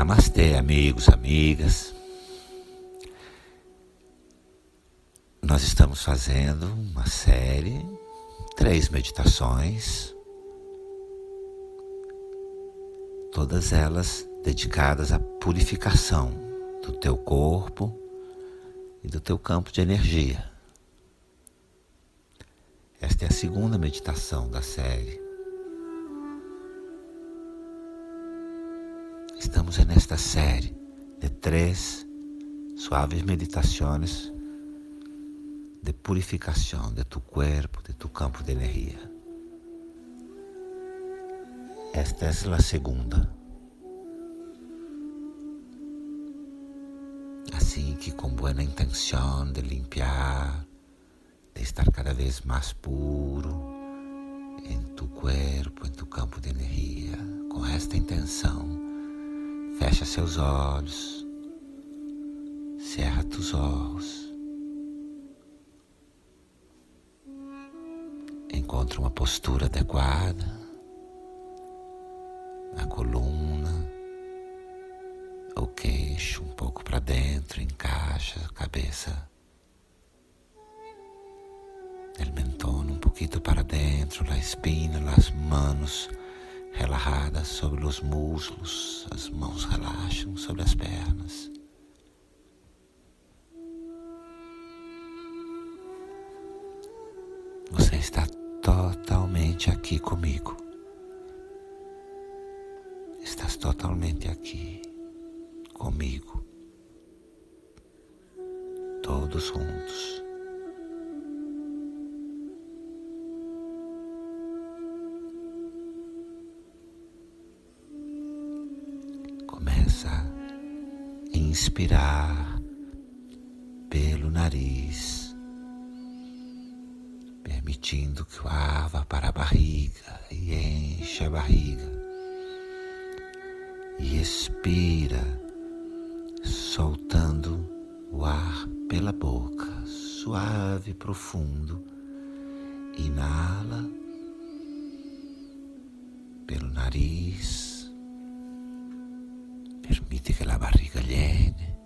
Namastê, amigos, amigas. Nós estamos fazendo uma série, três meditações, todas elas dedicadas à purificação do teu corpo e do teu campo de energia. Esta é a segunda meditação da série. Estamos nesta série de três suaves meditações de purificação de tu corpo, de tu campo de energia. Esta é a segunda. Assim que com boa intenção de limpiar, de estar cada vez mais puro em tu corpo, em tu campo de energia, com esta intenção Fecha seus olhos, cerra tus olhos. Encontre uma postura adequada na coluna, o queixo um pouco para dentro, encaixa a cabeça, el mentón um pouquinho para dentro, a espina, as manos relaxadas sobre os muslos, as as pernas. Você está totalmente aqui comigo. Estás totalmente aqui comigo. Todos juntos. Inspirar pelo nariz, permitindo que o ar vá para a barriga e enche a barriga. E expira, soltando o ar pela boca, suave e profundo. Inala pelo nariz Permite que la barriga llene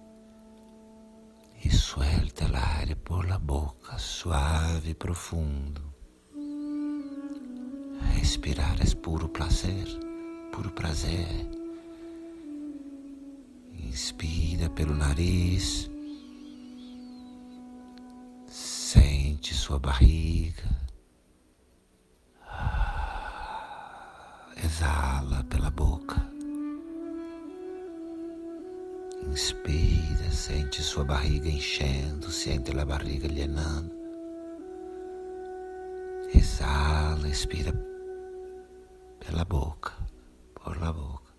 y suelta el aire por la boca suave y profundo. Respirar es puro placer, puro prazer. Inspira pelo nariz, sente sua barriga. Exala pela boca. Inspira, sente sua barriga enchendo, sente a barriga llenando. Exala, expira pela boca, por la boca.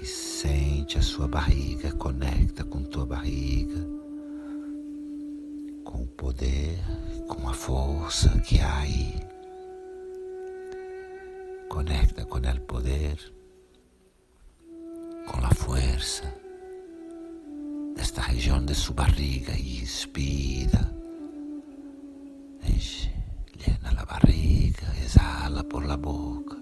E sente a sua barriga, conecta com tua barriga, com o poder, com a força que há aí. Conecta com o poder con la fuerza de esta región de su barriga inspira. llena la barriga, exhala por la boca.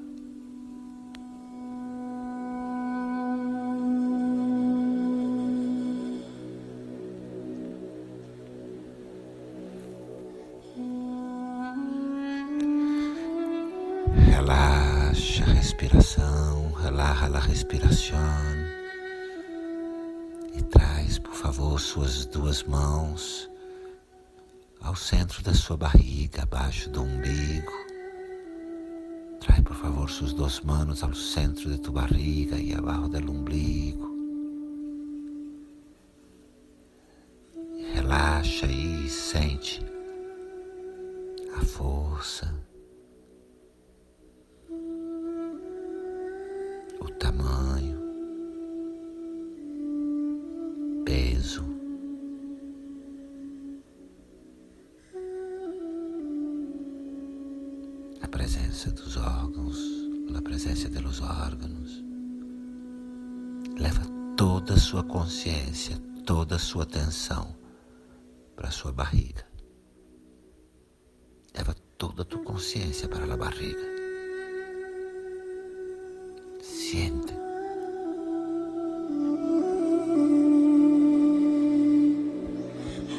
Relaxa a respiração, relaxa a respiração. favor, suas duas mãos ao centro da sua barriga, abaixo do umbigo. Trai, por favor, suas duas mãos ao centro de tu barriga e abaixo do umbigo. Relaxa e sente a força, la presenza dos órgãos, la presença dos órgãos. Leva toda a sua consciência, toda a sua atenção para a sua barriga. Leva toda a tua consciência para a barriga. Siente.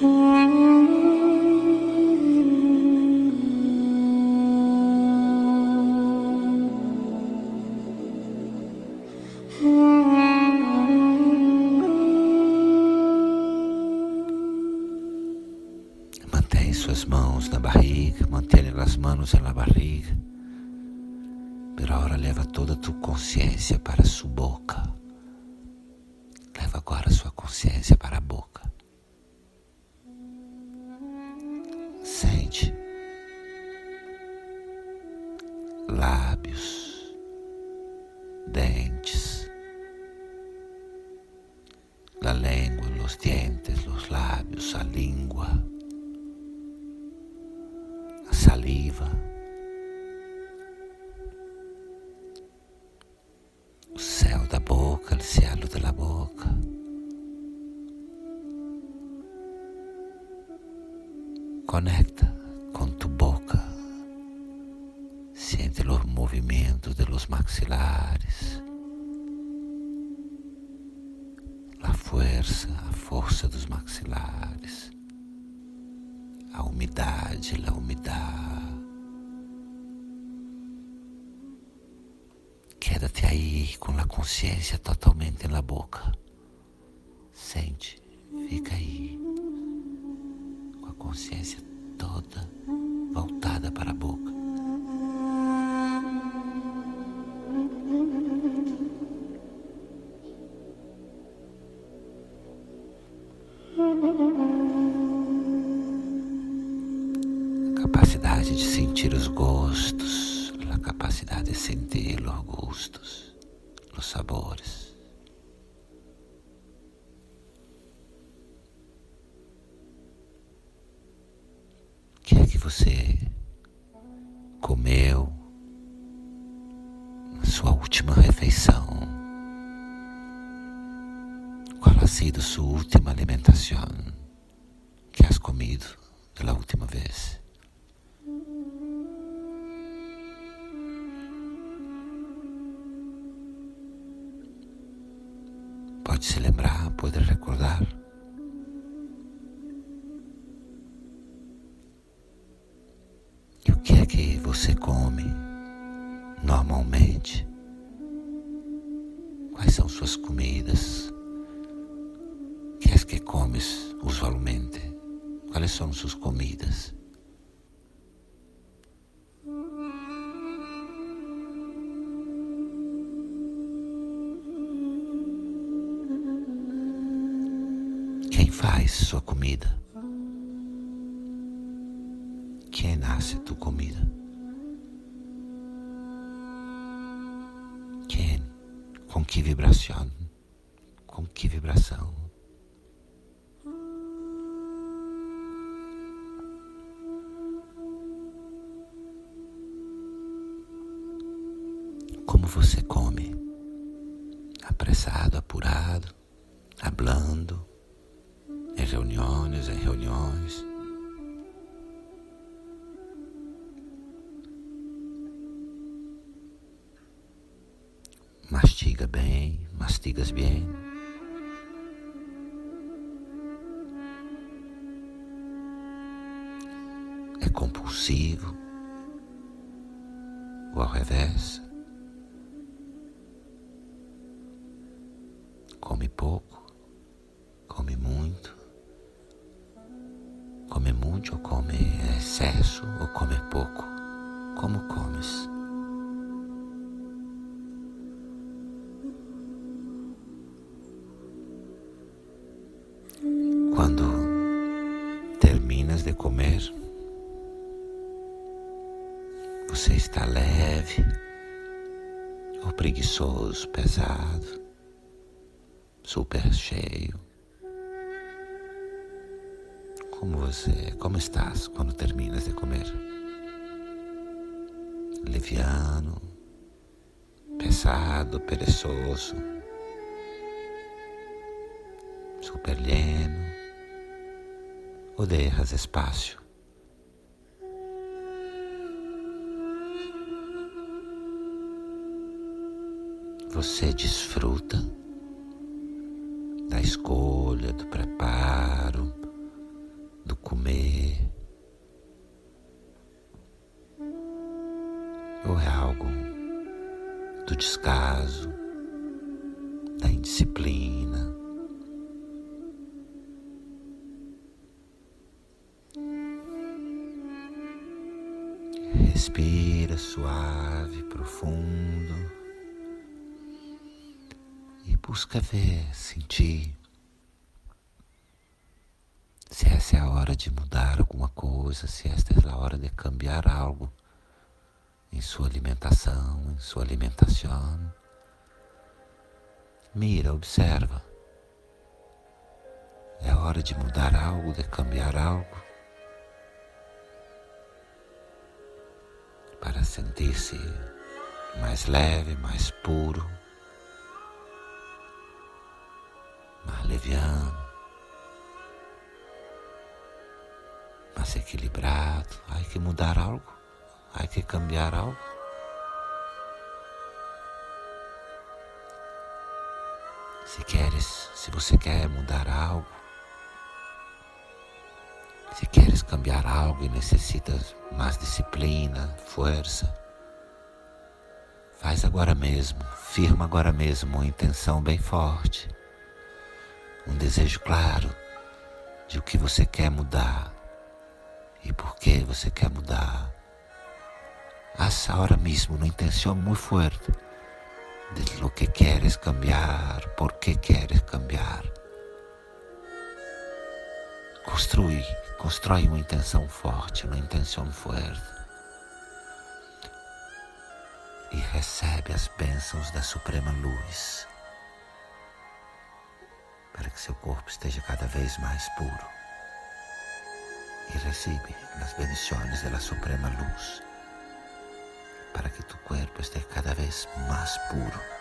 Hmm. Mãos na barriga, mantenha as mãos na barriga. Pero agora leva toda a tua consciência para sua boca. Leva agora a sua consciência para a boca. Sente saliva, o céu da boca, o cielo da boca. Conecta con tu boca. Siente los movimientos de los maxilares. A força, a força dos maxilares. A umidade, a umidade. Quédate aí com a consciência totalmente na boca. Sente, fica aí consciência toda voltada para a boca. Capacidade de sentir os gostos, a capacidade de sentir os gostos, os sabores. você comeu na sua última refeição? Qual ha sido sua última alimentação que has comido pela última vez? Pode se lembrar, pode recordar? você come normalmente? Quais são suas comidas? Que é que comes usualmente? Quais são suas comidas? Faz sua comida? Quem nasce tua comida? Com que vibração? Com que vibração? Como você come? Apressado, apurado, hablando, em reuniões, em reuniões. Mastiga bem, mastigas bem. É compulsivo ou ao revés. Excesso ou come pouco. Como comes? de comer, você está leve ou preguiçoso, pesado, super cheio. Como você, como estás quando terminas de comer? Leviano, pesado, perezoso, super lleno ou deixas espaço? Você desfruta da escolha, do preparo, do comer? Ou é algo do descaso, da indisciplina? Respira suave, profundo e busca ver, sentir se essa é a hora de mudar alguma coisa, se esta é a hora de cambiar algo em sua alimentação, em sua alimentação. Mira, observa. É hora de mudar algo, de cambiar algo. Para sentir-se mais leve, mais puro, mais leviano. Mais equilibrado. Há que mudar algo, há que cambiar algo. Se queres, se você quer mudar algo, se queres cambiar algo e necessitas mais disciplina, força, faz agora mesmo, firma agora mesmo uma intenção bem forte, um desejo claro de o que você quer mudar e por que você quer mudar. Haz ahora mismo una intención muy fuerte de lo que quieres cambiar, por qué quieres cambiar. Construi, constrói uma intenção forte, uma intenção forte. E recebe as bênçãos da Suprema Luz, para que seu corpo esteja cada vez mais puro y recibe las bendiciones de la Suprema Luz para que tu cuerpo esté cada vez más puro.